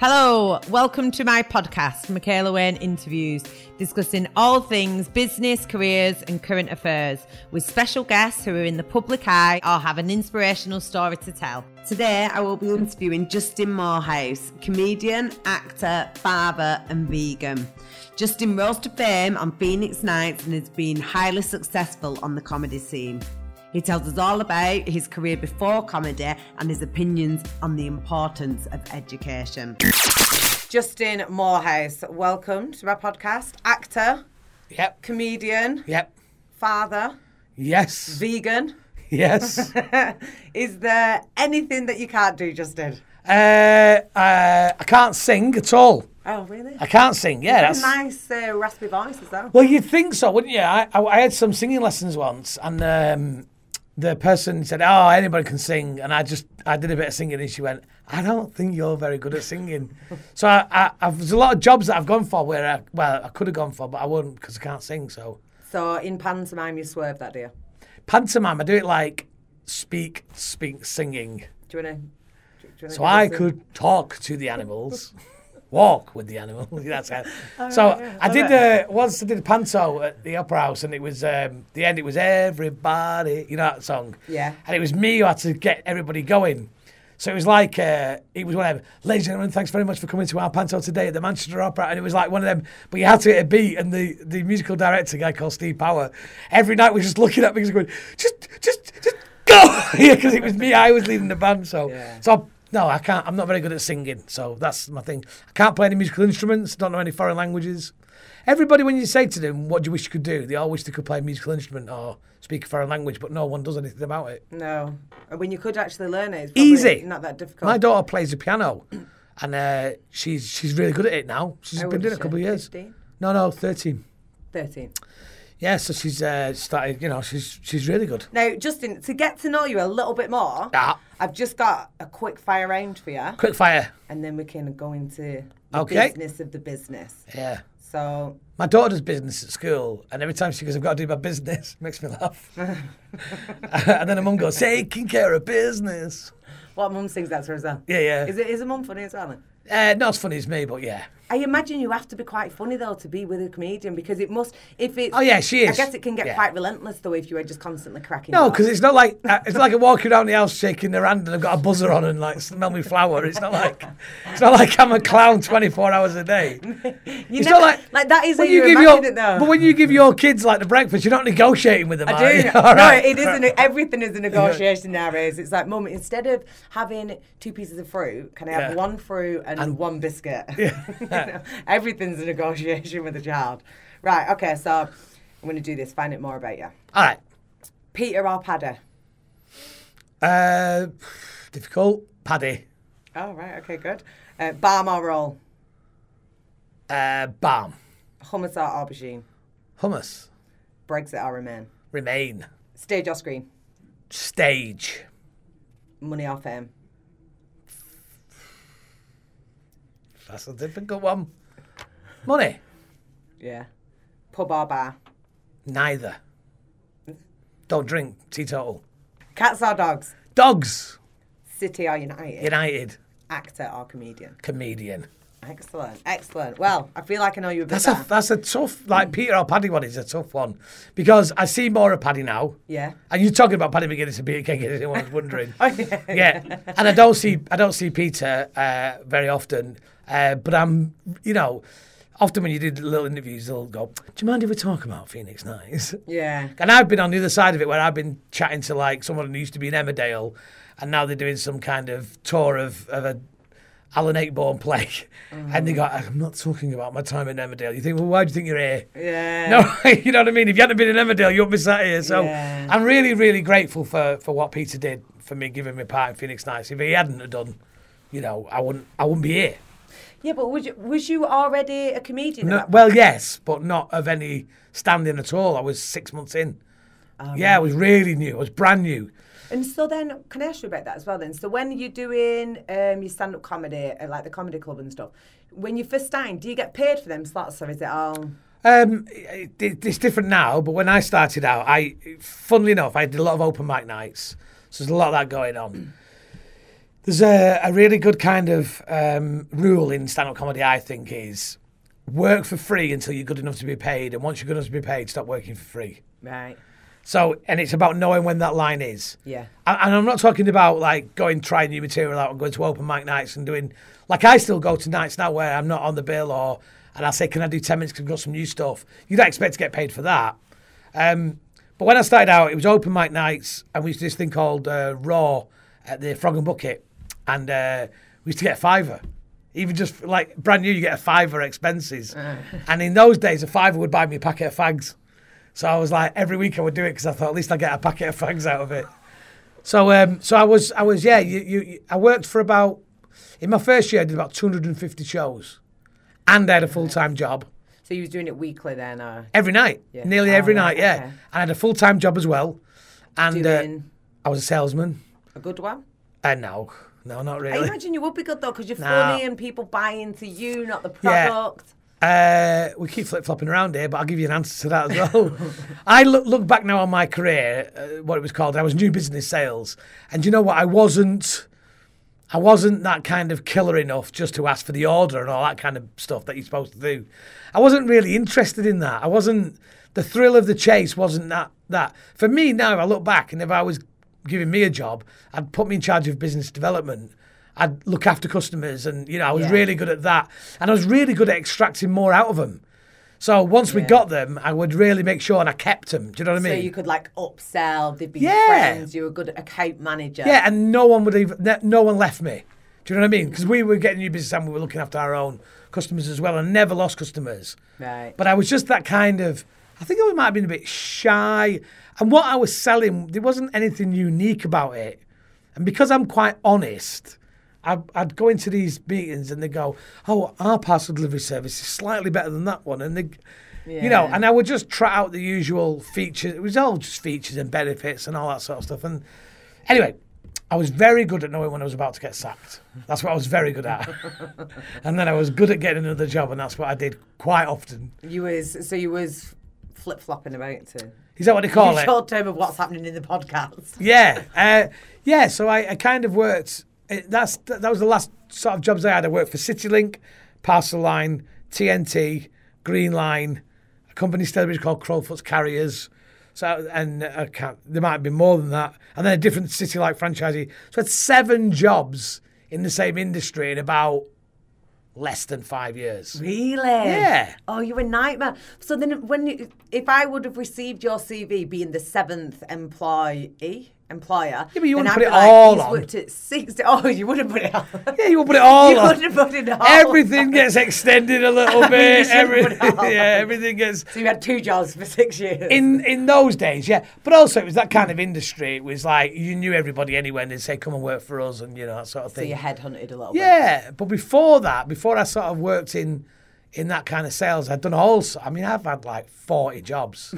Hello, welcome to my podcast, Michaela Wayne Interviews, discussing all things business, careers, and current affairs with special guests who are in the public eye or have an inspirational story to tell. Today, I will be interviewing Justin Moorhouse, comedian, actor, father, and vegan. Justin rose to fame on Phoenix Nights and has been highly successful on the comedy scene. He tells us all about his career before comedy and his opinions on the importance of education. Justin Moorhouse, welcome to my podcast. Actor, Yep. comedian, Yep. father, Yes. vegan. Yes. Is there anything that you can't do, Justin? uh, uh, I can't sing at all. Oh, really? I can't sing. Yeah, Got a nice uh, raspy voice, is that? Well, you'd think so, wouldn't you? I, I, I had some singing lessons once, and um, the person said, "Oh, anybody can sing," and I just I did a bit of singing, and she went, "I don't think you're very good at singing." so I, I, I've, there's a lot of jobs that I've gone for where I, well I could have gone for, but I wouldn't because I can't sing. So So in pantomime, you swerve that, do you? pantomime, I do it like speak, speak, singing. Do you want to? So I could talk to the animals, walk with the animal. That's it. So I did uh, once. I did a panto at the Opera House, and it was um, the end. It was everybody, you know that song. Yeah. And it was me who had to get everybody going. So it was like uh, it was whatever. Ladies and gentlemen, thanks very much for coming to our panto today at the Manchester Opera. And it was like one of them, but you had to hit a beat. And the, the musical director, guy called Steve Power, every night was just looking at me, and going, just, just, just go, yeah, because it was me. I was leading the band. So, Yeah. so no, I can't. I'm not very good at singing, so that's my thing. I can't play any musical instruments. Don't know any foreign languages. Everybody, when you say to them, "What do you wish you could do?" they all wish they could play a musical instrument or speak a foreign language, but no one does anything about it. No. When you could actually learn it, it's Easy. Not that difficult. My daughter plays the piano, and uh, she's she's really good at it now. She's How been doing it a couple of years. 15? No, no, thirteen. 13. Yeah, so she's uh, started. You know, she's she's really good. Now, Justin, to get to know you a little bit more, Yeah. I've just got a quick fire round for you, Quick fire. and then we can go into the Okay. business of the business. Yeah. So, My daughter does business at school, and every time she goes, I've got to do my business, makes me laugh. and then her mum goes, taking care of business. what mum sings that to her as well? Yeah, yeah. Is it is a mum funny as well? Uh, not as funny as me, but yeah. I imagine you have to be quite funny though to be with a comedian because it must. If it's, Oh, yeah, she is. I guess it can get Yeah. quite relentless though if you are just constantly cracking. No, because it's not like uh, it's not like I'm walking around the house shaking their hand and I've got a buzzer on and like smell me flower. It's not like it's not like I'm a clown 24 hours a day. You It's never- not like like that is when you, give imagine your it though. but when you give your kids like the breakfast, you're not negotiating with them. I do. no, right. it isn't. Everything is a negotiation nowadays. It's like, mum, instead of having two pieces of fruit, can I have Yeah. one fruit and, And- one biscuit? Know, everything's a negotiation with a child. Right. Okay. So I'm going to do this. Find out more about you. All right. Peter or Paddy? Uh, difficult. Paddy. Oh, right. Okay. Good. Uh, Barm or roll? Uh, bam. Hummus or aubergine? Hummus. Brexit or remain? Remain. Stage or screen? Stage. Money or fame? That's a difficult one. Money. Yeah. Pub or bar? Neither. Don't drink. Teetotal. Cats or dogs? Dogs. City or United? United. Actor or comedian? Comedian. Excellent, excellent. Well, I feel like I know you a bit That's a better. that's a tough like Peter or Paddy one is a tough one because I see more of Paddy now. Yeah. And you're talking about Paddy McGuinness and Peter Kay, anyone's wondering. Oh, yeah. yeah. And I don't see I don't see Peter uh, very often, uh, but I'm you know. Often when you do little interviews, they'll go, "Do you mind if we talk about Phoenix Nights?" Yeah. And I've been on the other side of it where I've been chatting to like someone who used to be in Emmerdale and now they're doing some kind of tour of, of a Alan Ayckbourn play. And they go, I'm not talking about my time in Emmerdale. You think, well, why do you think you're here? Yeah. No, you know what I mean? If you hadn't been in Emmerdale, you wouldn't be sat here. So Yeah. I'm really, really grateful for, for what Peter did for me giving me part in Phoenix Nights. If he hadn't have done, you know, I wouldn't I wouldn't be here. Yeah, but was you, was you already a comedian? No, well, yes, but not of any standing at all. I was six months in. yeah, I was really new. I was brand new. And so then, can I ask you about that as well? Then, so when you're doing um, your stand-up comedy, at, like the comedy club and stuff, when you first starting, do you get paid for them slots, or is it all? Um, it, it's different now, but when I started out, I, funnily enough, I did a lot of open mic nights, so there's a lot of that going on. There's a, a really good kind of um, rule in stand-up comedy. I think is work for free until you're good enough to be paid, and once you're good enough to be paid, stop working for free. Right. So, and it's about knowing when that line is. Yeah. And and I'm not talking about like going trying new material out and going to open mic nights and doing like I still go to nights now where I'm not on the bill or and I say can I do ten minutes because I've got some new stuff. You don't expect to get paid for that. Um, but when I started out, it was open mic nights and we used to do this thing called uh, Raw at the Frog and Bucket, and uh, we used to get a fiver. Even just like brand new, you get a fiver expenses. and in those days, a fiver would buy me a packet of fags. So I was like, every week I would do it because I thought at least I get a packet of fags out of it. So, um, so I was, I was, yeah. You, you, I worked for about in my first year. I did about 250 shows, and I had a full time job So you was doing it weekly then, every night, Yeah. nearly Oh, every right, night. Yeah, okay. and I had a full time job as well, and uh, I was a salesman. a good one? And no, no, not really. I imagine you would be good though, because you're Nah. funny and people buy into you, not the Yeah. product. Uh, we keep flip flopping around here, but I'll give you an answer to that as well. I look, look back now on my career, uh, what it was called. I was new business sales, and you know what? I wasn't, I wasn't that kind of killer enough just to ask for the order and all that kind of stuff that you're supposed to do. I wasn't really interested in that. I wasn't. The thrill of the chase wasn't that. That for me now, if I look back, and if I was giving me a job, I'd put me in charge of business development. I'd look after customers, and you know, I was Yeah. really good at that, and I was really good at extracting more out of them. So once we got them, I would really make sure and I kept them. Do you know what I mean? So you could like upsell, they'd be Yeah. friends, you were a good account manager. yeah, and no one would even, no one left me. Do you know what I mean? Because we were getting new business and we were looking after our own customers as well, and never lost customers. Right. But I was just that kind of. I think I might have been a bit shy, and what I was selling, there wasn't anything unique about it. And because I'm quite honest, I'd, I'd go into these meetings and they go, "Oh, our parcel delivery service is slightly better than that one," and they, you know, and I would just trot out the usual features. It was all just features and benefits and all that sort of stuff. And anyway, I was very good at knowing when I was about to get sacked. That's what I was very good at. and then I was good at getting another job, and that's what I did quite often. You was so you was flip flopping about to Is that what they call it? short term of what's happening in the podcast. Yeah, uh, yeah. So I, I kind of worked. It, that's that was the last sort of jobs I had. I worked for CityLink, Parcel Line, TNT, Green Line, a company still which called Crowfoot's Carriers. So and I can't, there might have been more than that, and then a different city like franchisee. So I had seven jobs in the same industry in about less than five years. Really? Yeah. Oh, you're a nightmare. So then, when you, if I would have received your CV being the seventh employee employer, Yeah, but you wouldn't I'd oh, put it all on. worked at sixty. Oh, you wouldn't put it on. Yeah, you will put it all you on. wouldn't put it on. Everything gets extended a little bit. shouldn't put it Everything, yeah, everything gets So you had two jobs for six years. in in those days, yeah. But also, it was that kind of industry. It was like you knew everybody anyway, and they'd say, "Come and work for us," and you know that sort of thing. so you headhunted a little bit. yeah, but before that, before I sort of worked in in that kind of sales, I'd done all. I mean, I've had like forty jobs.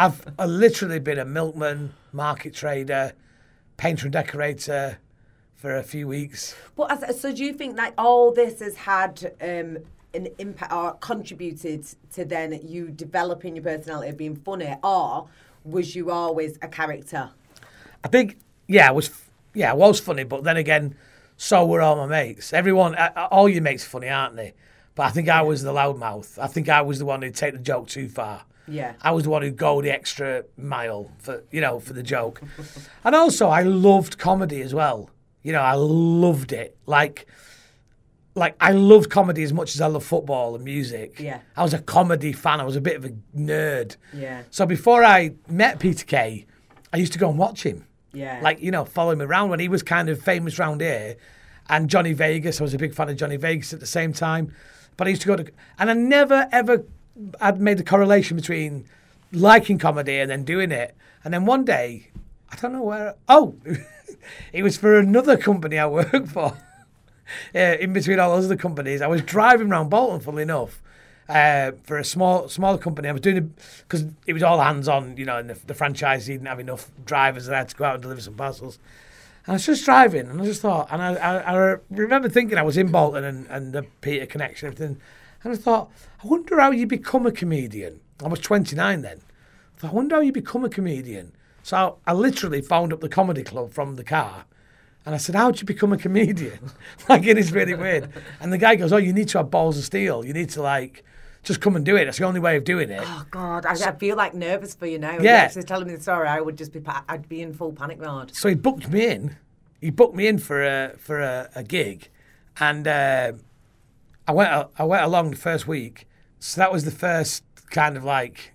I've uh, literally been a milkman, market trader, painter and decorator for a few weeks. But as, so do you think that all this has had um, an impact or contributed to then you developing your personality, of being funny, or was you always a character? I think, yeah, I was, yeah, I was funny, but then again, so were all my mates. Everyone, uh, all your mates are funny, aren't they? But I think I was the loudmouth. I think I was the one who'd take the joke too far. Yeah. I was the one who'd go the extra mile for, you know, for the joke. and also, I loved comedy as well. You know, I loved it. Like, like I loved comedy as much as I love football and music. Yeah. I was a comedy fan. I was a bit of a nerd. Yeah. So before I met Peter Kay, I used to go and watch him. Yeah. Like, you know, follow him around when he was kind of famous round here. And Johnny Vegas, I was a big fan of Johnny Vegas at the same time. But I used to go to, and I never ever had made the correlation between liking comedy and then doing it. And then one day, I don't know where, oh, it was for another company I worked for. uh, in between all those other companies, I was driving around Bolton, funnily enough, uh, for a small smaller company. I was doing it because it was all hands on, you know, and the, the franchisee didn't have enough drivers had to go out and deliver some parcels. And I was just driving, and I just thought, and I, I, I remember thinking I was in Bolton and, and the Peter connection, everything, and I thought, I wonder how you become a comedian. I was 29 then. I wonder how you become a comedian. So I, I literally phoned up the comedy club from the car, And I said, How'd you become a comedian? like, it is really weird. And the guy goes, Oh, you need to have balls of steel. You need to, like, just come and do it. That's the only way of doing it. Oh God, I, I feel like nervous for you now. Yeah. If you're telling me the story, I would just be, I'd be in full panic mode. So he booked me in. He booked me in for a for a, a gig, and uh, I went I went along the first week. So that was the first kind of like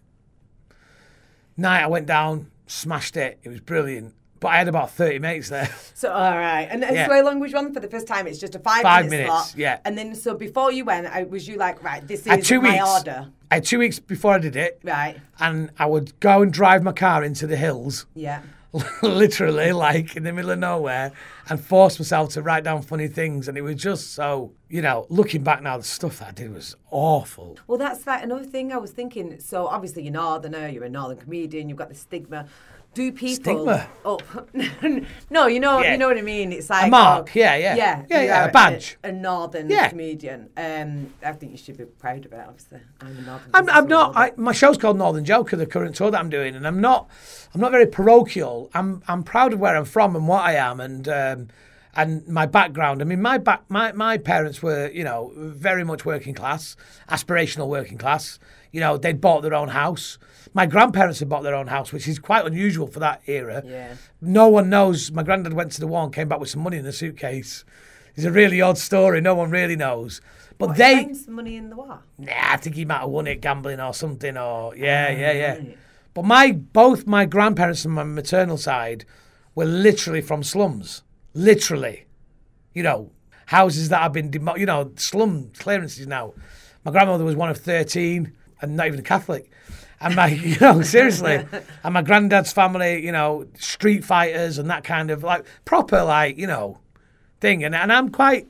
night. I went down, smashed it. It was brilliant. But I had about thirty mates there. So all right, and Yeah. so how long was you on for the first time? It's just a five, Five minute minutes, slot. yeah. And then so before you went, I, was you like right? This is two my weeks. order. I had two weeks before I did it, Right. and I would go and drive my car into the hills. Yeah. literally like in the middle of nowhere and force myself to write down funny things and it was just so you know looking back now the stuff that i did was awful Well, that's like another thing I was thinking. So obviously you're northerner, you're a northern comedian, you've got the stigma. Do people Stigma? Oh no, you know Yeah. you know what I mean. It's like a mark, oh, yeah, yeah. yeah, Yeah, you yeah, a badge. a, northern Yeah. comedian. Um, I think you should be proud of it. Obviously, I'm a northern. I'm, I'm not. I, my show's called Northern Joker, the current tour that I'm doing, and I'm not. I'm not very parochial. I'm. I'm proud of where I'm from and what I am, and um, and my background. I mean, my back. My my parents were, you know, very much working class, aspirational working class. You know, they'd bought their own house. My grandparents had bought their own house, which is quite unusual for that era. Yeah. No one knows. My granddad went to the war and came back with some money in a suitcase. It's a really odd story. No one really knows. But What, they. he found some money in the war. Nah, I think he might have won it gambling or something. Or yeah, ah, yeah, yeah. right. But my both my grandparents on my maternal side were literally from slums. Literally, you know, houses that have been demo- you know slum clearances now. My grandmother was one of thirteen and not even a Catholic. And my, you know, seriously, and my granddad's family, you know, street fighters and that kind of like proper, like you know, thing. And and I'm quite,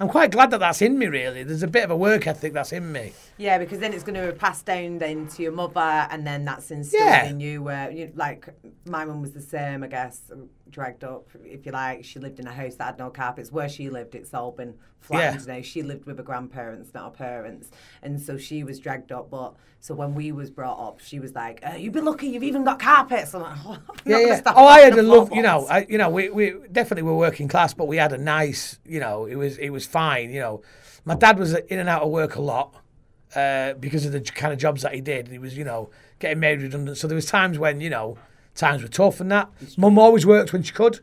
I'm quite glad that that's in me. Really, there's a bit of a work ethic that's in me. Yeah, because then it's going to pass down then to your mother, and then that's instilled Yeah. in you. Where you like, my mum was the same, I guess, dragged up, if you like. She lived in a house that had no carpets. Where she lived, it's all been flattened now. She lived with her grandparents, not her parents, and so she was dragged up. But so when we was brought up, she was like, uh, "You've been lucky, you've even got carpets." I'm like, oh, I'm Yeah, yeah. stop Oh, I had a love. You know. I, you know, we, we definitely were working class, but we had a nice. You know, it was it was fine. You know, my dad was in and out of work a lot uh, because of the kind of jobs that he did. He was, you know, getting made redundant. So there was times when you know times were tough and that. Mum always worked when she could.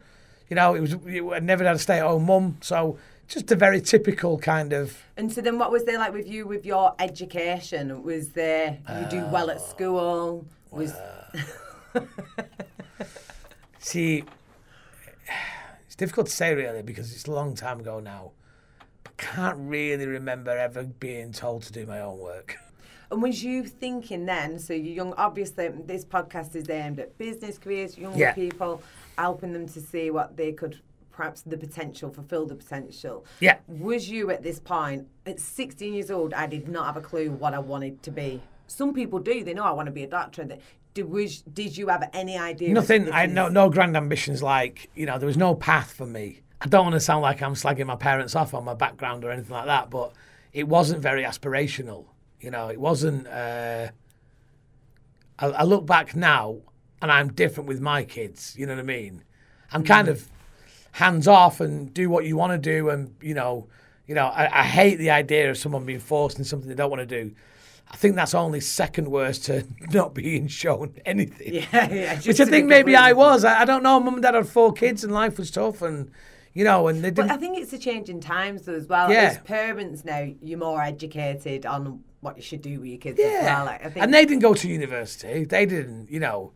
You know, it was I never had a stay at home mum, so just a very typical kind of. And so then, what was there like with you with your education? Was there you do well Uh, at school? Was See, it's difficult to say really because it's a long time ago now. Can't really remember ever being told to do my own work. And was you thinking then, so you're young, obviously this podcast is aimed at business careers, young Yeah. people, helping them to see what they could, perhaps the potential, fulfill the potential. Yeah. Was you at this point, at 16 years old, I did not have a clue what I wanted to be. Some people do, they know I want to be a doctor. They- Did, was, did you have any idea? Nothing. I no no grand ambitions. Like you know, there was no path for me. I don't want to sound like I'm slagging my parents off on my background or anything like that, but it wasn't very aspirational. You know, it wasn't. Uh, I, I look back now, and I'm different with my kids. You know what I mean? I'm kind of hands off and do what you want to do, and you know, you know, I, I hate the idea of someone being forced in something they don't want to do. I think that's only second worst to not being shown anything. Yeah, yeah. Which I think maybe I was. I, I don't know. Mum and dad had four kids, and life was tough, and you know, and they didn't. But I think it's a change in times though as well. Yeah. As parents now, you're more educated on what you should do with your kids as well. Like, I think and they didn't go to university. They didn't. You know,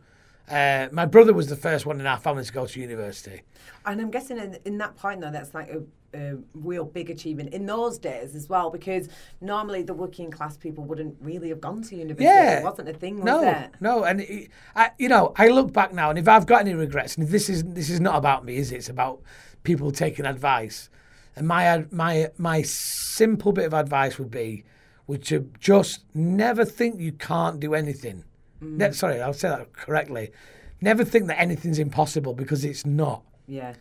uh, my brother was the first one in our family to go to university. And I'm guessing in, in that point, though, that's like a, a real big achievement in those days as well, because normally the working class people wouldn't really have gone to university. Yeah, It wasn't a thing, was no, it? no, and it, I, you know, I look back now, and if I've got any regrets, and this is this is not about me, is it? It's about people taking advice. And my my my simple bit of advice would be, would to just never think you can't do anything. Ne- mm. sorry, I'll say that correctly. Never think that anything's impossible because it's not. Yeah.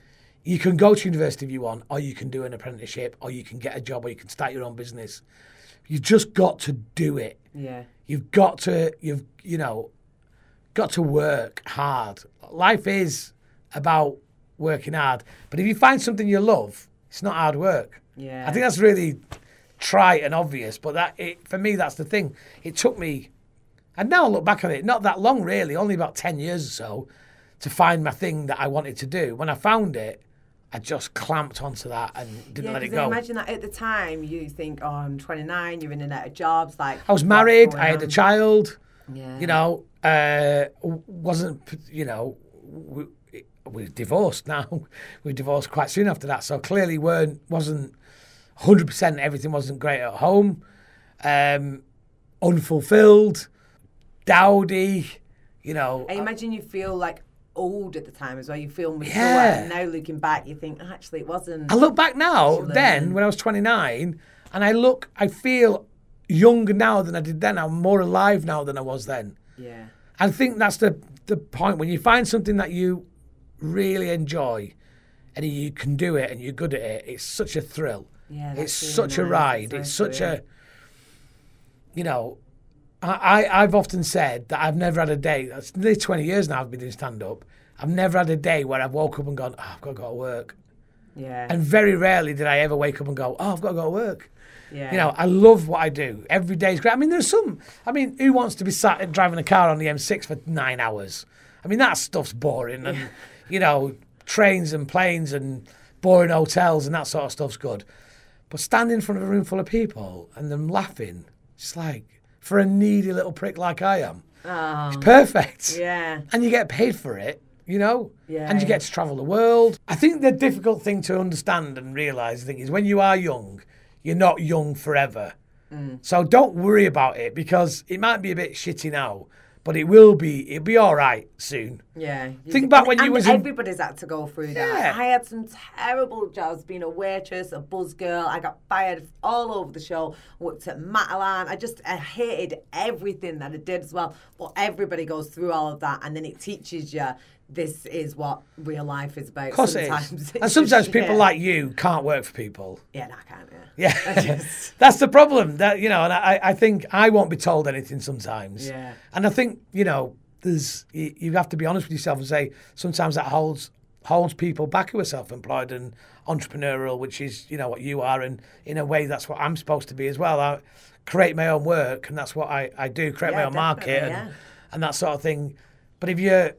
You can go to university if you want, or you can do an apprenticeship, or you can get a job, or you can start your own business. You've just got to do it. Yeah. You've got to, you've, you know, got to work hard. Life is about working hard. But if you find something you love, it's not hard work. Yeah. I think that's really trite and obvious, but that it, for me that's the thing. It took me, and now I look back on it, not that long really, only about ten years or so, to find my thing that I wanted to do. When I found it, I just clamped onto that and didn't Yeah, let it go. imagine that at the time you think, oh, I'm 29, you're in and out of jobs. Like I was married, I had a child. Yeah. You know, uh, wasn't you know, we're divorced now. we divorced quite soon after that, so clearly weren't wasn't hundred percent. Everything wasn't great at home. Um, unfulfilled, dowdy. You know, I imagine you feel like old at the time as well. You feel mature. Yeah. And now looking back, you think, actually, it wasn't. I look back now, Actually, then when I was 29, and I look, I feel younger now than I did then. I'm more alive now than I was then. Yeah. I think that's the the point when you find something that you really enjoy, and you can do it and you're good at it. It's such a thrill. Yeah, it's such a ride. It's such a, you know, I, I I've often said that I've never had a day. That's nearly 20 years now. I've been doing stand up. I've never had a day where I've woke up and gone, oh, I've got to go to work. Yeah. And very rarely did I ever wake up and go, oh, I've got to go to work. yeah. You know, I love what I do. Every day is great. I mean, there's some. I mean, who wants to be sat driving a car on the M6 for nine hours? I mean, that stuff's boring. And, you know, trains and planes and boring hotels and that sort of stuff's good. But standing in front of a room full of people and them laughing, it's like, for a needy little prick like I am, Oh, it's perfect. yeah. And you get paid for it, you know? Yeah, And you get to travel the world. I think the difficult thing to understand and realise, I think, is when you are young, you're not young forever. Mm. So don't worry about it because it might be a bit shitty now, but it will be, it'll be all right soon. Yeah. Think back and- when you was in- Everybody's had to go through that. Yeah. I had some terrible jobs being a waitress, a buzz girl. I got fired all over the show. Worked at Matalan. I just I hated everything that I did as well. But everybody goes through all of that, and then it teaches you this is what real life is about. Of course sometimes it is. And sometimes people yeah. like you can't work for people. Yeah, no, I can't. Yeah. Yeah, just- that's the problem. That you know, and I, I think I won't be told anything sometimes. Yeah. and I think you know, there's you, you have to be honest with yourself and say sometimes that holds holds people back who are self-employed and entrepreneurial, which is you know what you are, and in a way that's what I'm supposed to be as well. I create my own work, and that's what I, I do. Create my own market and, and that sort of thing. But if you're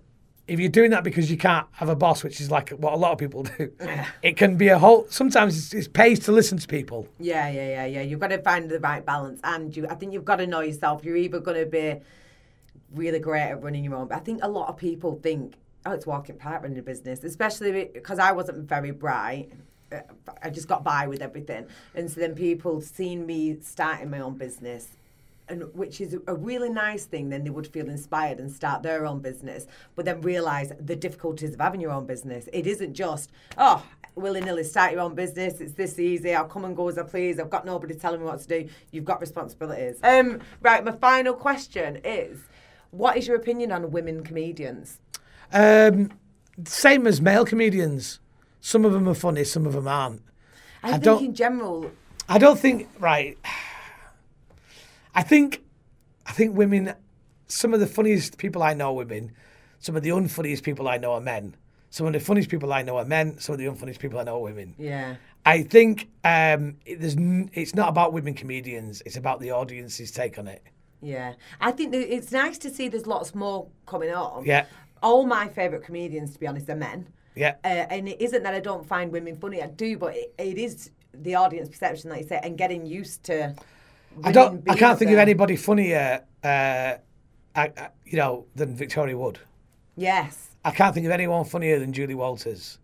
if you're doing that because you can't have a boss, which is like what a lot of people do, it can be a whole. Sometimes it's, it pays to listen to people. Yeah, yeah, yeah, yeah. You've got to find the right balance, and you. I think you've got to know yourself. You're either going to be really great at running your own. But I think a lot of people think, oh, it's walking part running a business, especially because I wasn't very bright. Uh, I just got by with everything, and so then people seeing me starting my own business. And which is a really nice thing, then they would feel inspired and start their own business, but then realise the difficulties of having your own business. It isn't just, oh, willy nilly start your own business. It's this easy. I'll come and go as I please. I've got nobody telling me what to do. You've got responsibilities. Um, right. My final question is, what is your opinion on women comedians? Um, same as male comedians. Some of them are funny, some of them aren't. I, I think don't- in general, I don't think right. I think, I think women. Some of the funniest people I know are women. Some of the unfunniest people I know are men. Some of the funniest people I know are men. Some of the unfunniest people I know are women. yeah, I think um, it, there's. n- It's not about women comedians. It's about the audience's take on it. yeah. I think it's nice to see there's lots more coming on. Yeah. All my favourite comedians, to be honest, are men. Yeah. Uh, and it isn't that I don't find women funny. I do, but it, it is the audience perception, like you say, and getting used to. I don't. I can't up think of anybody funnier. Uh, I, I, you know, than Victoria Wood. Yes. I can't think of anyone funnier than Julie Walters.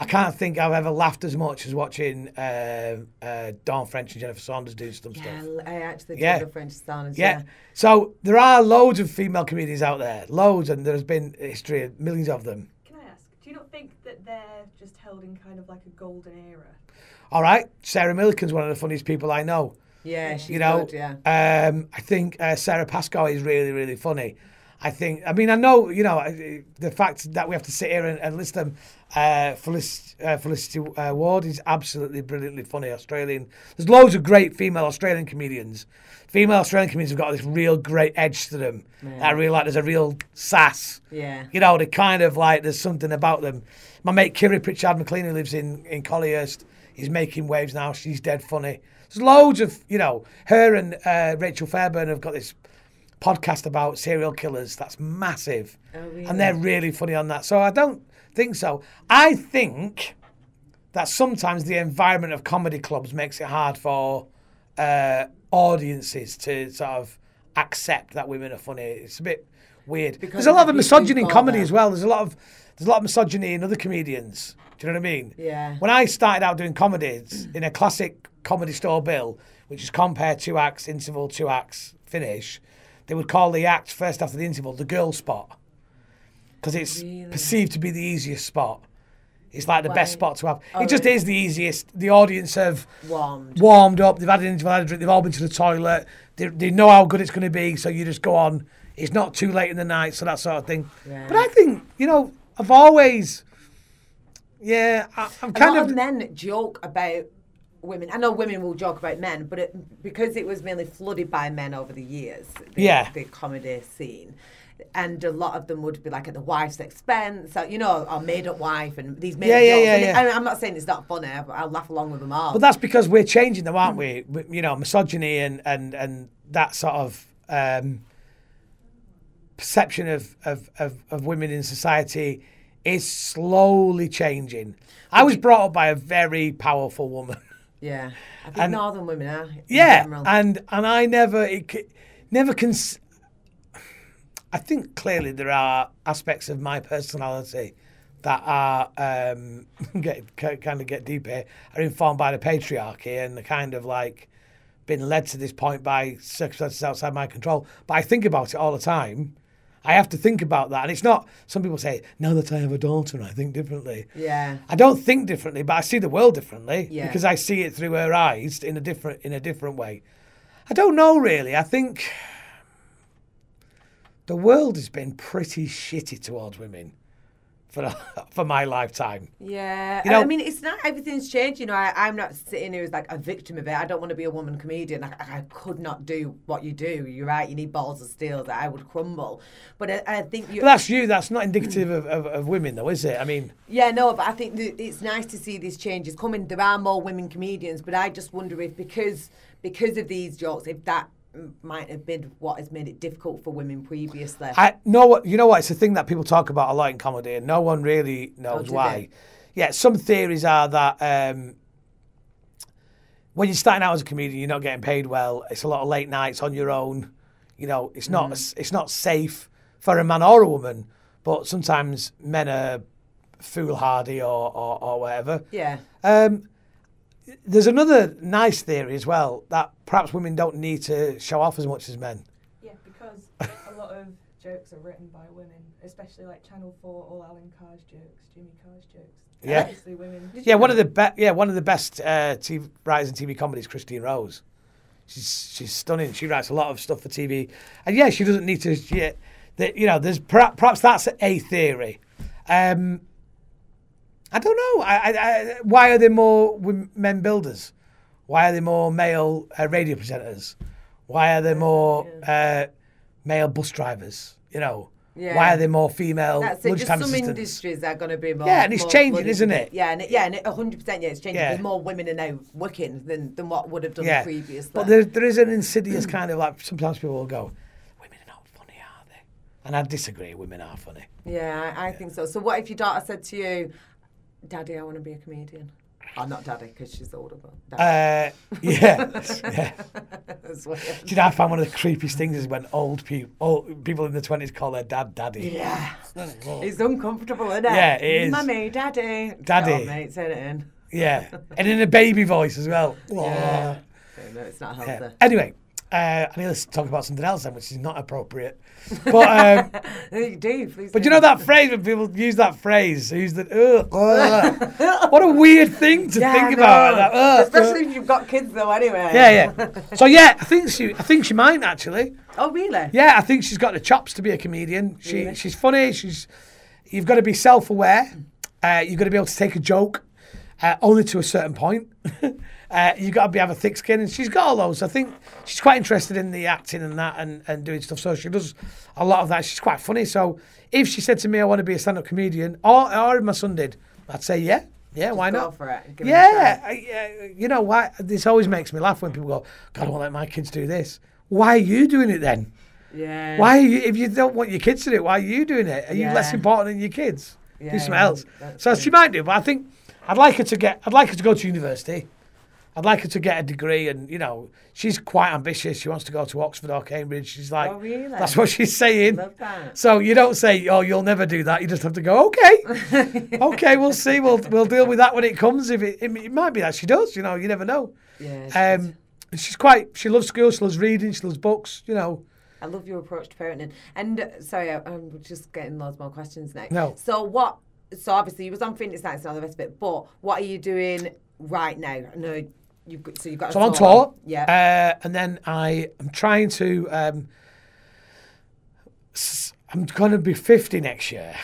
I can't think I've ever laughed as much as watching uh, uh, Dawn French and Jennifer Saunders do some Yeah, stuff. I actually Yeah. did the French standards. Yeah. Yeah. So there are loads of female comedians out there, loads, and there's been history, of millions of them. Can I ask, do you not think that they're just held in kind of like a golden era? All right, Sarah Millican's one of the funniest people I know. Yeah, she's you know, good, yeah. um, I think uh, Sarah Pascoe is really, really funny. I think. I mean, I know you know the fact that we have to sit here and, and list them. Uh, Felicity, uh, Felicity uh, Ward is absolutely brilliantly funny Australian. There's loads of great female Australian comedians. Female Australian comedians have got this real great edge to them. I really like. There's a real sass. Yeah. You know, they kind of like there's something about them. My mate Kiri Pritchard McLean, who lives in in Collyhurst, is making waves now. She's dead funny. There's loads of you know her and uh, Rachel Fairburn have got this podcast about serial killers. That's massive, and they're really funny on that. So I don't think so. I think that sometimes the environment of comedy clubs makes it hard for uh, audiences to sort of accept that women are funny. It's a bit weird. Because There's a lot of misogyny in comedy as well. There's a lot of there's a lot of misogyny in other comedians. Do you know what I mean? Yeah. When I started out doing comedies in a classic comedy store bill, which is compare two acts, interval, two acts, finish, they would call the act first after the interval the girl spot because it's perceived to be the easiest spot. It's like the best spot to have. it just is the easiest. The audience have Warmed. warmed up. They've had an interval, had a drink. They've all been to the toilet. They, they know how good it's going to be. So you just go on. It's not too late in the night, so that sort of thing. But I think you know, I've always, yeah, I, I'm A kind lot of. of men joke about women. I know women will joke about men, but it, because it was mainly flooded by men over the years, the, Yeah. the comedy scene. And a lot of them would be like at the wife's expense, you know, or made up wife and these made Yeah, up yeah, jokes. yeah, mean, I'm not saying it's not funny, but I'll laugh along with them all. But that's because we're changing them, aren't we? We- You know, misogyny and and and that sort of um, perception of, of of of women in society is slowly changing. I was brought up by a very powerful woman. yeah, I think and- northern women are. Yeah, general. and and I never it, never can. I think clearly there are aspects of my personality that are um, get kind of get deep here are informed by the patriarchy and the kind of like been led to this point by circumstances outside my control. But I think about it all the time. I have to think about that, and it's not. Some people say now that I have a daughter, I think differently. yeah, I don't think differently, but I see the world differently Yeah. because I see it through her eyes in a different in a different way. I don't know really. I think the world has been pretty shitty towards women for for my lifetime. Yeah, You and I mean, it's not everything's changed. You know, I, I'm not sitting here as like a victim of it. I don't want to be a woman comedian. I, I could not do what you do. You're right. You need balls of steel that I would crumble. But I, I think you. But that's you. That's not indicative of, of, of women, though, is it? I mean, Yeah, no, but I think it's nice to see these changes coming. There are more women comedians, but I just wonder if because because of these jokes, if that might have been what has made it difficult for women previously. I know what you know. What it's a thing that people talk about a lot in comedy, and no one really knows do why. they? Yeah, some theories are that um, when you're starting out as a comedian, you're not getting paid well. It's a lot of late nights on your own. You know, it's not Mm. it's not safe for a man or a woman. But sometimes men are foolhardy or, or, or whatever. yeah, Um, there's another nice theory as well that perhaps women don't need to show off as much as men. Yeah, because a lot of jokes are written by women, especially like Channel 4, all Alan Carr's jokes, Jimmy Carr's jokes. Yeah. Women. Yeah, one of the be- yeah one of the best uh, TV writers in TV comedy is Christine Rose. She's she's stunning. She writes a lot of stuff for TV, and yeah, she doesn't need to. Yeah, the, you know, there's perhaps, perhaps that's a theory. Um, I don't know. I, I, why are there more men builders? Why are there more male uh, radio presenters? Why are there more uh, male bus drivers? You know, Yeah. why are there more female That's it. Just some assistants? industries are going to be more. Yeah, and it's changing, flooded isn't it? Yeah, and it, yeah, and it, 100%. Yeah, it's changing. Yeah. There's more women are now working than, than what would have done yeah. previously. But there, there is an insidious kind of like sometimes people will go, women are not funny, are they? And I disagree. Women are funny. Yeah, I, I think so. So, what if your daughter said to you, "Daddy, I want to be a comedian"? Oh, not Daddy, because she's older, but Daddy. Uh, yeah, yeah. That's weird. Do you know, I find one of the creepiest things is when old people, old people in the twenties call their dad daddy. Yeah, it's uncomfortable, isn't it? Yeah, it is. Mummy, Daddy, Daddy. Oh, mate, turn it in. Yeah, and in a baby voice as well. Yeah. No, it's not Yeah. healthy. Anyway, Uh, I need to talk about something else then, which is not appropriate. But um, you do, please. but do. you know that phrase when people use that phrase, use "Ugh, ugh." what a weird thing to Yeah, think about. know. That, "Ugh, Especially ugh." if you've got kids, though. Anyway. yeah, yeah. So yeah, I think she, I think she might actually. Oh, really? Yeah, I think she's got the chops to be a comedian. She Really? she's funny. She's you've got to be self aware. Uh, you've got to be able to take a joke, uh, only to a certain point. Uh, you've got to be have a thick skin, and she's got all those. I think she's quite interested in the acting and that, and, and doing stuff. So she does a lot of that. She's quite funny. So if she said to me, "I want to be a stand up comedian," or or if my son did, I'd say, "Yeah, yeah, why Go not?" for it. Give Yeah. I, uh, you know why? This always makes me laugh when people go, "God, I won't let my kids do this." Why are you doing it then? Yeah. Why, are you, if you don't want your kids to do it, why are you doing it? Are you less important than your kids? Yeah, do something yeah, else. So true. she might do, but I think I'd like her to get. I'd like her to go to university. I'd like her to get a degree, and you know, she's quite ambitious. She wants to go to Oxford or Cambridge. She's like, Oh, really? that's what she's saying. Love that. So you don't say, "Oh, you'll never do that." You just have to go, "Okay, okay, we'll see. We'll we'll deal with that when it comes. If it, it, it might be that she does, you know, you never know." Yeah. she Um, she's quite. She loves school. She loves reading. She loves books. You know. I love your approach to parenting. And uh, sorry, I- I'm just getting loads more questions now. No. So what? So obviously you was on Phoenix Nights and all the rest of it. But what are you doing right now? No, you've got, so you've got. So I'm on tour tour. Yeah. Uh, and then I am trying to. Um, s- I'm going to be 50 next year.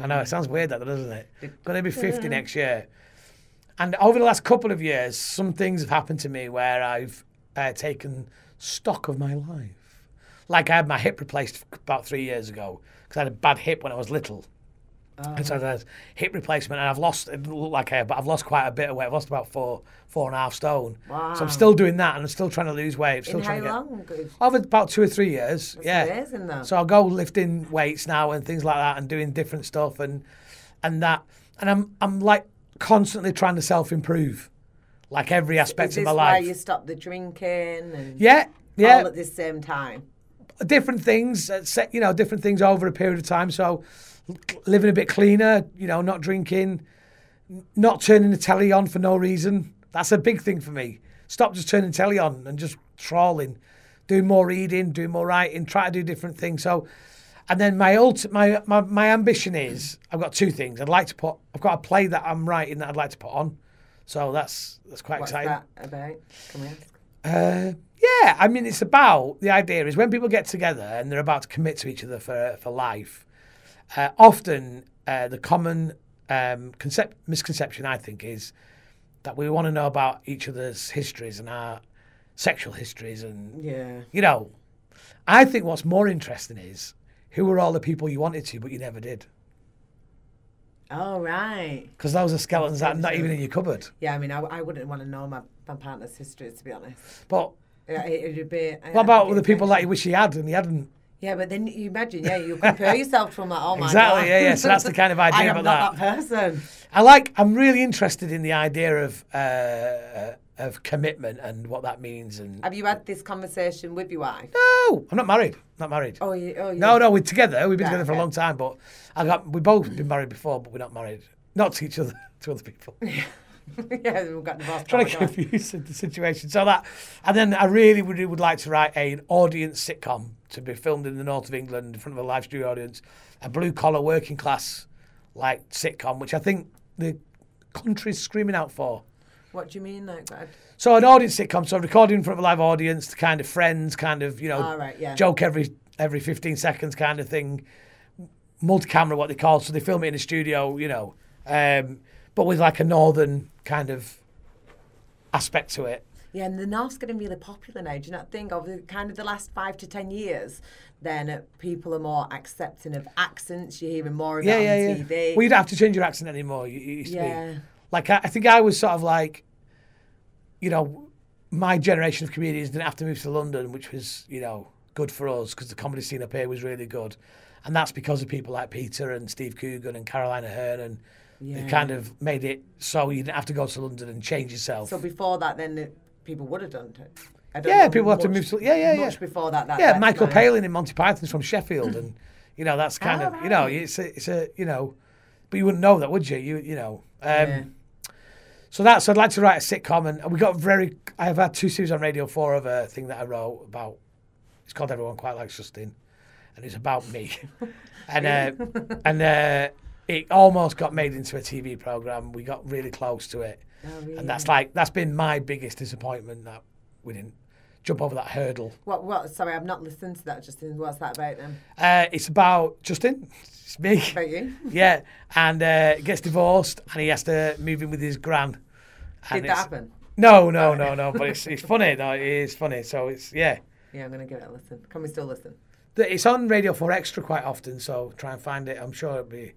I know it sounds weird, that doesn't it? Going to be 50 next year. And over the last couple of years, some things have happened to me where I've uh, taken stock of my life. Like I had my hip replaced about three years ago because I had a bad hip when I was little. And so a hip replacement, and I've lost. It look like I have, but I've lost quite a bit of weight. I've lost about four, four and a half stone. So I'm still doing that, and I'm still trying to lose weight. I'm still In how to get long? Over about two or three years. That's yeah, amazing, though. So I'll go lifting weights now and things like that, and doing different stuff, and and that, and I'm I'm like constantly trying to self improve, like every aspect Is of my why life. you stop the drinking and Yeah, yeah, all at the same time? different things, uh, set, you know, different things over a period of time. So living a bit cleaner, you know, not drinking, not turning the telly on for no reason. That's a big thing for me. Stop just turning telly on and just trawling, doing more reading, doing more writing, try to do different things. So, and then my ult- my, my my ambition is I've got two things. I'd like to put I've got a play that I'm writing that I'd like to put on. So that's that's quite What's exciting. that about? Can we? Uh, yeah, I mean, it's about the idea is when people get together and they're about to commit to each other for for life. Uh, often, uh, the common um, concept misconception I think is that we want to know about each other's histories and our sexual histories, and Yeah. you know, I think what's more interesting is who were all the people you wanted to but you never did, Oh right. because those are skeletons that are not even in your cupboard. Yeah, I mean, I, I wouldn't want to know my, my partner's history, to be honest. But Yeah, it, would be. What about the people that you wish you had and you hadn't? Yeah, but then you imagine, yeah, you compare yourself to them like, oh my Exactly, god. yeah, yeah. So that's the kind of idea I am about not that. that person. I like. I'm really interested in the idea of uh, of commitment and what that means. And Have you had this conversation with your wife? no, I'm not married. Not married. Oh, you, oh, you, No, no, we're together. We've been Right, together for a long time, but I got. We've both been married before, but we're not married. Not to each other, to other people. yeah, we've got divorced. Trying to confuse the situation. So that, and then I really would would like to write an audience sitcom to be filmed in the north of England in front of a live studio audience, a blue collar working class like sitcom, which I think the country's screaming out for. What do you mean, like that? So an audience sitcom, so recording in front of a live audience, the kind of friends, kind of you know, right, yeah. joke every every fifteen seconds, kind of thing. Multi-camera, what they call, so they film it in a studio, you know, um, but with like a northern kind of aspect to it. Yeah, and the North's getting really popular now. Do you not think over kind of the last five to ten years, then people are more accepting of accents. You're hearing more of Yeah, yeah, on yeah. TV. Well, you don't have to change your accent anymore. You, you used to Yeah. be like I, I think I was sort of like, you know, my generation of comedians didn't have to move to London, which was you know good for us because the comedy scene up here was really good, and that's because of people like Peter and Steve Coogan and Caroline Aherne and. They kind of made it so you didn't have to go to London and change yourself. so before that, then the, people would have done it. Yeah, people have to move to- yeah, yeah, yeah. Much before that. that yeah, Michael fine. Palin in Monty Python's from Sheffield, and you know that's kind Oh, of you know it's a, it's a you know, but you wouldn't know that, would you? You you know. Um, Yeah. So that's I'd like to write a sitcom, and we got very. I have had two series on Radio Four of a thing that I wrote about. It's called Everyone Quite Likes Justin, and it's about me, and uh, and uh, it almost got made into a TV program. We got really close to it, and that's like that's been my biggest disappointment that we didn't jump over that hurdle. What? What? Sorry, I've not listened to that. Justin, what's that about then? Uh, it's about Justin. It's me. About you? Yeah, and uh, gets divorced, and he has to move in with his gran. Did that happen? No, no, no, no. But it's it's funny. though. it is funny. So it's yeah. Yeah, I'm gonna give it a listen. Can we still listen? It's on Radio 4 Extra quite often, so try and find it. I'm sure it'll be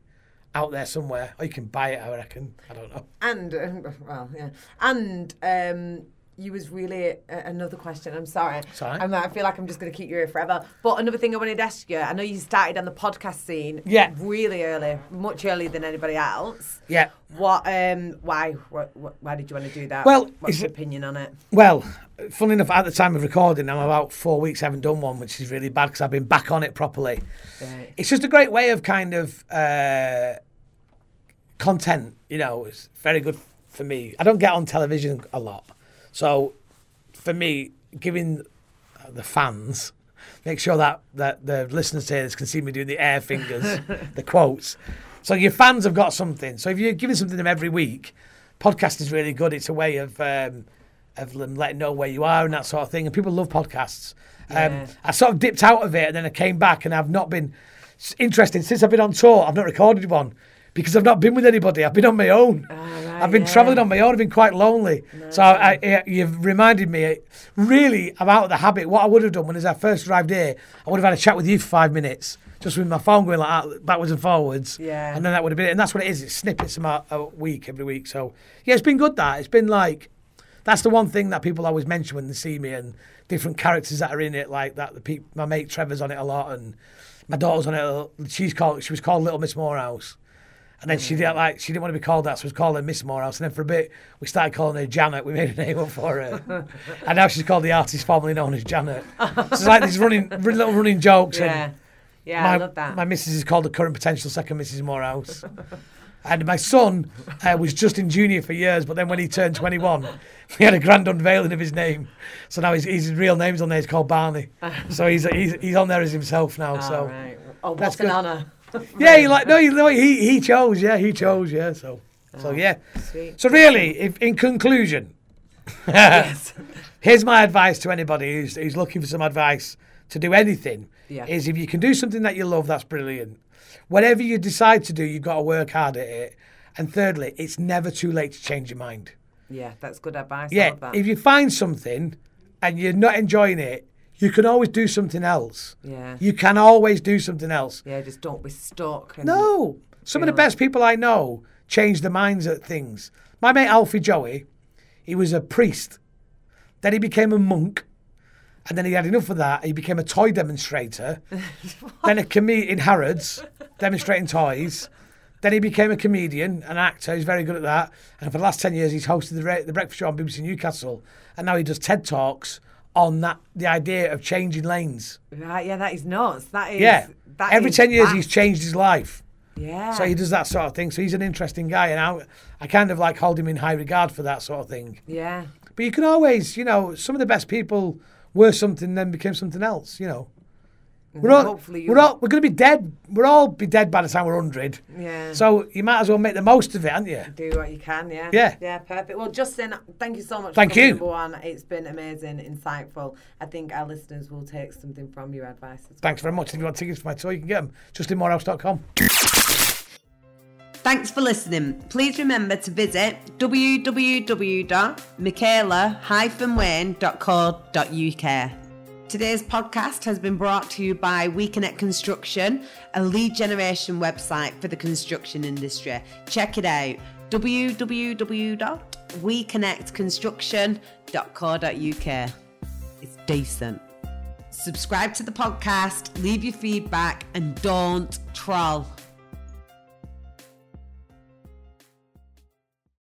out there somewhere. Or you can buy it, I reckon. I don't know. And um, well, yeah. And um, you was really uh, another question. I'm sorry. Sorry. I'm, I feel like I'm just going to keep you here forever. But another thing I wanted to ask you. I know you started on the podcast scene. Yeah. Really early, much earlier than anybody else. Yeah. What? Um. Why? What, what, why did you want to do that? Well, what's your opinion on it? Well, funny enough, at the time of recording, I'm about four weeks haven't done one, which is really bad because I've been back on it properly. Right. It's just a great way of kind of uh, content, you know, it's very good for me. I don't get on television a lot. So for me, giving the fans, make sure that, that the listeners here can see me doing the air fingers, the quotes. So your fans have got something. So if you're giving something to them every week, podcast is really good. It's a way of um, of them letting know where you are and that sort of thing. And people love podcasts. Yeah. Um, I sort of dipped out of it and then I came back and I've not been it's interesting since I've been on tour. I've not recorded one because I've not been with anybody. I've been on my own. right, I've been yeah. travelling on my own. I've been quite lonely. So I, I, you've reminded me. Really, I'm out of the habit. What I would have done when as I first arrived here, I would have had a chat with you for five minutes, just with my phone going like that, backwards and forwards. Yeah. And then that would have been it. And that's what it is. It's snippets about a week every week. So yeah, it's been good. That it's been like that's the one thing that people always mention when they see me and different characters that are in it, like that. The peop my mate Trevor's on it a lot, and my daughter's on it. She's called. She was called Little Miss Moorhouse. And then she didn't like she didn't want to be called that, so we was calling her Miss Moorhouse. And then for a bit, we started calling her Janet. We made a name up for her, and now she's called the artist formerly known as Janet. so it's like these running, little running jokes. Yeah. And Yeah, my, I love that. My missus is called the current potential second Mrs. Moorhouse. and my son uh, was Justin Junior for years, but then when he turned 21, we had a grand unveiling of his name. So now his, his real name's on there. It's called Barney. so he's, he's he's on there as himself now. All so right. Oh, that's an honour. yeah, you like no, you know he he chose. Yeah, he chose. Yeah, so so yeah. Sweet. So really, if in conclusion, yes. here's my advice to anybody who's, who's looking for some advice to do anything Yeah. is if you can do something that you love that's brilliant whatever you decide to do you've got to work hard at it. And thirdly it's never too late to change your mind. Yeah, that's good advice. Yeah if you find something and you're not enjoying it you can always do something else. Yeah. you can always do something else. Yeah, just don't be stuck. And no. Some of the best people i know change their minds at things. My mate alfie joey he was a priest. Then he became a monk and then he had enough of that. He became a toy demonstrator. then a comedian in Harrods, demonstrating toys. Then he became a comedian, an actor. He's very good at that. And for the last 10 years, he's hosted the, Re- the breakfast show on BBC Newcastle. And now he does TED Talks on that the idea of changing lanes. Right, yeah, that is nuts. That is. yeah. That Every is 10 years, fast. he's changed his life. Yeah. So he does that sort of thing. So he's an interesting guy. And I, I kind of like hold him in high regard for that sort of thing. Yeah. But you can always, you know, some of the best people were something, then became something else. You know, we're all, Hopefully we're all, we're going to be dead. We'll all be dead by the time we're hundred. Yeah. So you might as well make the most of it, aren't you? do what you can, yeah. Yeah. Yeah, perfect. Well, Justin, thank you so much Thank for you. number one. It's been amazing, insightful. I think our listeners will take something from your advice. As well. Thanks very much. If you want tickets for my tour, you can get them. JustinMoorhouse.com. Thanks for listening. Please remember to visit www.michaela-wayne.co.uk. Today's podcast has been brought to you by WeConnect Construction, a lead generation website for the construction industry. Check it out www.weconnectconstruction.co.uk. It's decent. Subscribe to the podcast, leave your feedback, and don't troll.